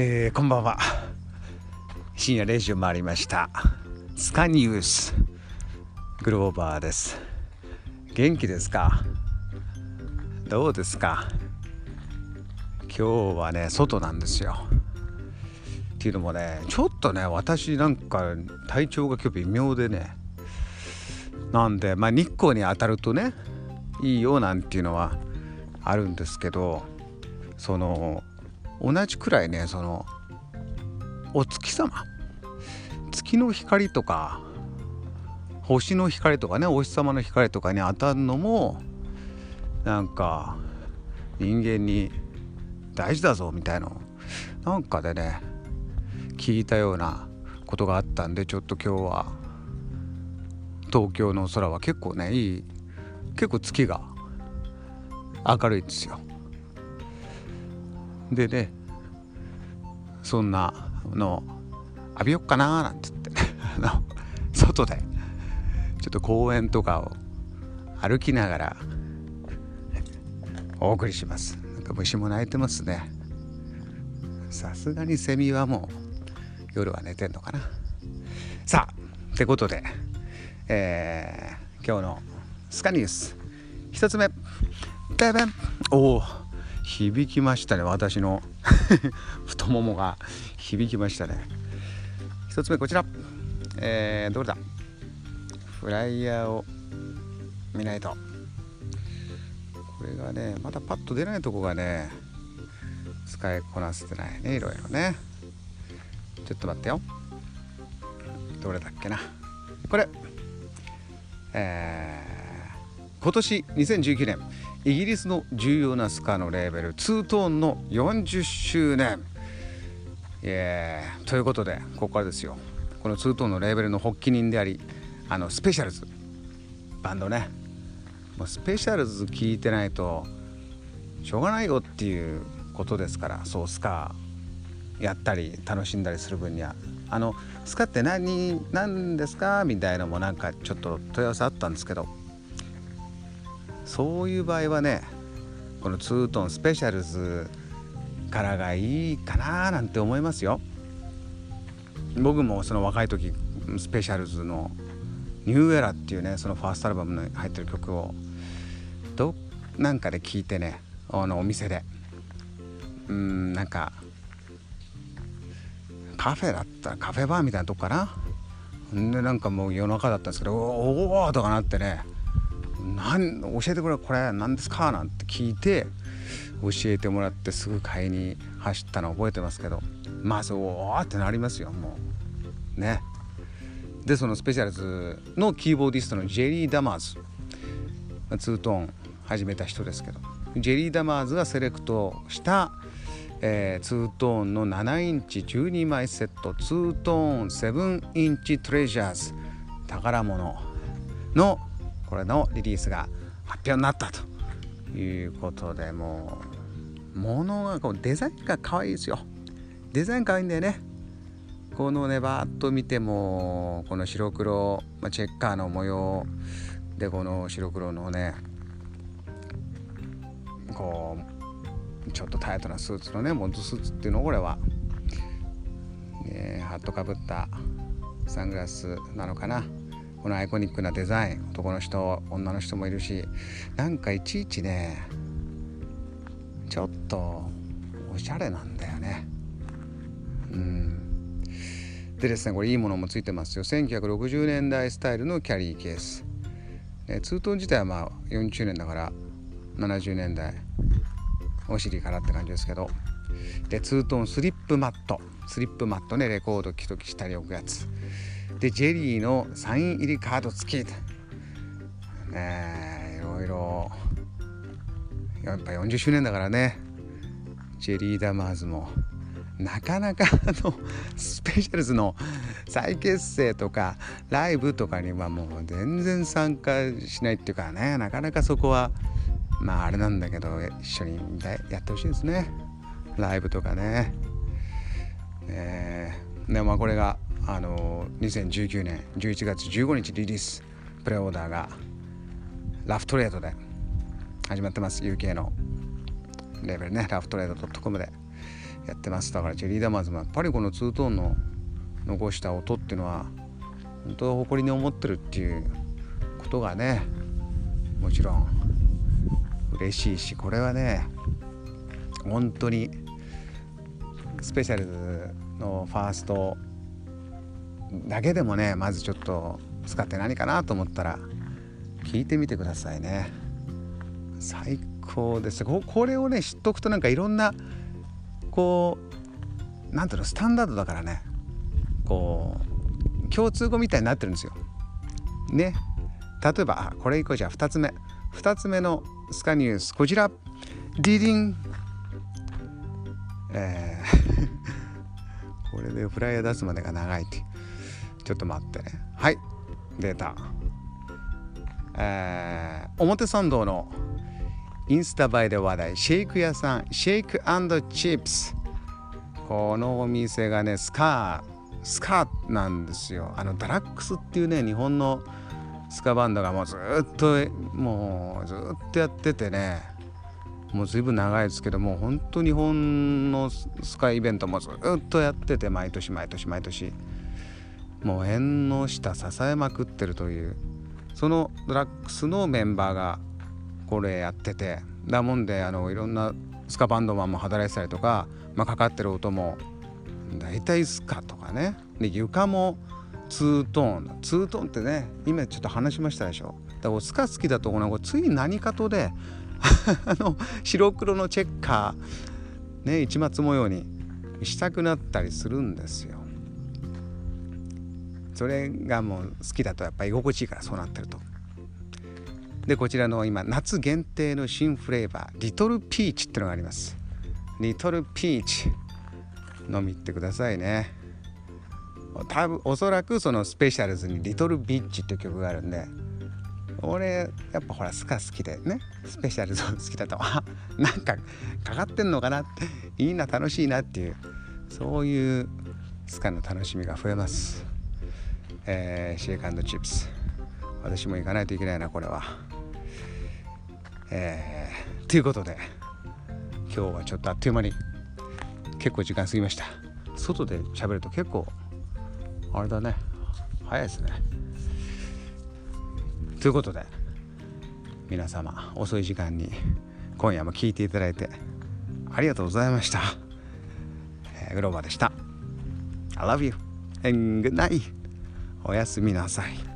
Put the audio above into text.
えー、こんばんは。深夜0時を回りました。スカニュースグローバーです。元気ですか？どうですか？今日はね外なんですよ。っていうのもねちょっとね私なんか体調が今日微妙でね。なんでまあ日光に当たるとねいいよなんていうのはあるんですけどその同じくらいねそのお月様月の光とか星の光とかねお日様の光とかに当たるのもなんか人間に大事だぞみたいななんかでね聞いたようなことがあったんでちょっと今日は東京の空は結構ねいい結構月が明るいんですよ。でねそんなの浴びよっかななんて言って 外でちょっと公園とかを歩きながらお送りします。なんか虫も鳴いてますね。さすがにセミはもう夜は寝てんのかな。さあってことで、えー、今日のスカニュース。1つ目。ベベンおお響きましたね。私の 太ももが響きましたね。1つ目こちら。えー、どれだ。フライヤーを見ないと。これがねまだパッと出ないとこがね使いこなせてないね。いろいろね。ちょっと待ってよ。どれだっけな。これ。えー、今年2019年イギリスの重要なスカのレーベルツートーンの40周年。えー、ということでここからですよ。このツートーンのレーベルの発起人でありあのスペシャルズ。バンドね。もうスペシャルズ聞いてないとしょうがないよっていうことですからそうスカやったり楽しんだりする分には。あのスカって何何ですか？みたいのもなんかちょっと問い合わせあったんですけどそういう場合はねこのツートンスペシャルズからがいいかななんて思いますよ。僕もその若い時スペシャルズの「ニューエラ」っていうねそのファーストアルバムに入ってる曲をどなんかで聴いてねあのお店で。うんなんかカフェだったらカフェバーみたいなとこかな。んでなんかもう夜中だったんですけど「おお!」とかなってね。なん教えてくれこれ何ですか？なんて聞いて教えてもらってすぐ買いに走ったの覚えてますけどまずおおってなりますよもう。ね。でそのスペシャルズのキーボーディストのジェリー・ダマーズ。ツートーン始めた人ですけど。ジェリー・ダマーズがセレクトしたえー、ツートーンの7インチ12枚セット。ツートーン7インチトレジャーズ。宝物のこれのリリースが発表になったということでもう物がこうデザインが可愛いですよ。デザイン可愛いんだよね。このねバーッと見てもこの白黒、まあ、チェッカーの模様でこの白黒のねこうちょっとタイトなスーツのねモントスーツっていうのこれは、ね、ハットかぶったサングラスなのかな。このアイコニックなデザイン男の人女の人もいるしなんかいちいちねちょっとおしゃれなんだよね。うん。でですねこれいいものもついてますよ。1960年代スタイルのキャリーケース、ね、ツートン自体はまあ40年だから70年代お尻からって感じですけど。でツートンスリップマット。スリップマットねレコードきときしたり置くやつ。でジェリーのサイン入りカード付き。ねいろいろ。やっぱ40周年だからね。ジェリー・ダマーズも。なかなかあのスペシャルズの再結成とかライブとかにはもう全然参加しないっていうかねなかなかそこはまああれなんだけど一緒にやってほしいですね。ライブとかね。え。ー、でまあこれがあの2019年11月15日リリースプレオーダーがラフトレードで始まってます。UK のレベルね。ラフトレード .com で、やってます。だからチェリーダマーズもやっぱりこのツートーンの残した音っていうのは本当は誇りに思ってるっていうことがねもちろん嬉しいしこれはね本当にスペシャルのファーストだけでもねまずちょっと使って何かなと思ったら聞いてみてくださいね。最高です。ここれをね知っとくとなんかいろんなこうなんていうのスタンダードだからね。こう共通語みたいになってるんですよ。ね。例えばこれいこうじゃあ2つ目。2つ目のスカニュース。こちら。ディディン。えー。これでフライヤー出すまでが長いってちょっと待って。ねはい。データ。えー、表参道のインスタ映えで話題。シェイク屋さん。シェイクチップス。このお店がねスカースカーなんですよ。あのダラックスっていうね日本のスカバンドがもうずっともうずっとやっててね。もう随分長いですけども本当日本のスカイベントもずっとやってて毎年毎年毎年。もう縁の下支えまくってるというそのドラッグスのメンバーがこれやっててだもんであのいろんなスカバンドマンも働いてたりとか、まあ、かかってる音も大体スカとかね。で床もツートーン。ツートーンってね今ちょっと話しましたでしょ。だからスカ好きだとこのつい何かとで あの白黒のチェッカーね市松模様にしたくなったりするんですよ。それがもう好きだとやっぱり居心地いいからそうなってると。でこちらの今夏限定の新フレーバーリトルピーチってのがあります。リトルピーチ飲みってくださいね。多分おそらくそのスペシャルズに「リトルビッチ」っていう曲があるんで俺やっぱほらスカ好きでねスペシャルズ好きだとあなんかかかってんのかな？っていいな楽しいなっていうそういうスカの楽しみが増えます。えー、シェイクチップス。私も行かないといけないなこれは。えー、ということで今日はちょっとあっという間に結構時間過ぎました。外で喋ると結構あれだね。早いですね。ということで皆様遅い時間に今夜も聞いていただいてありがとうございました、えー、グローバーでした。I love you and good night. おやすみなさい。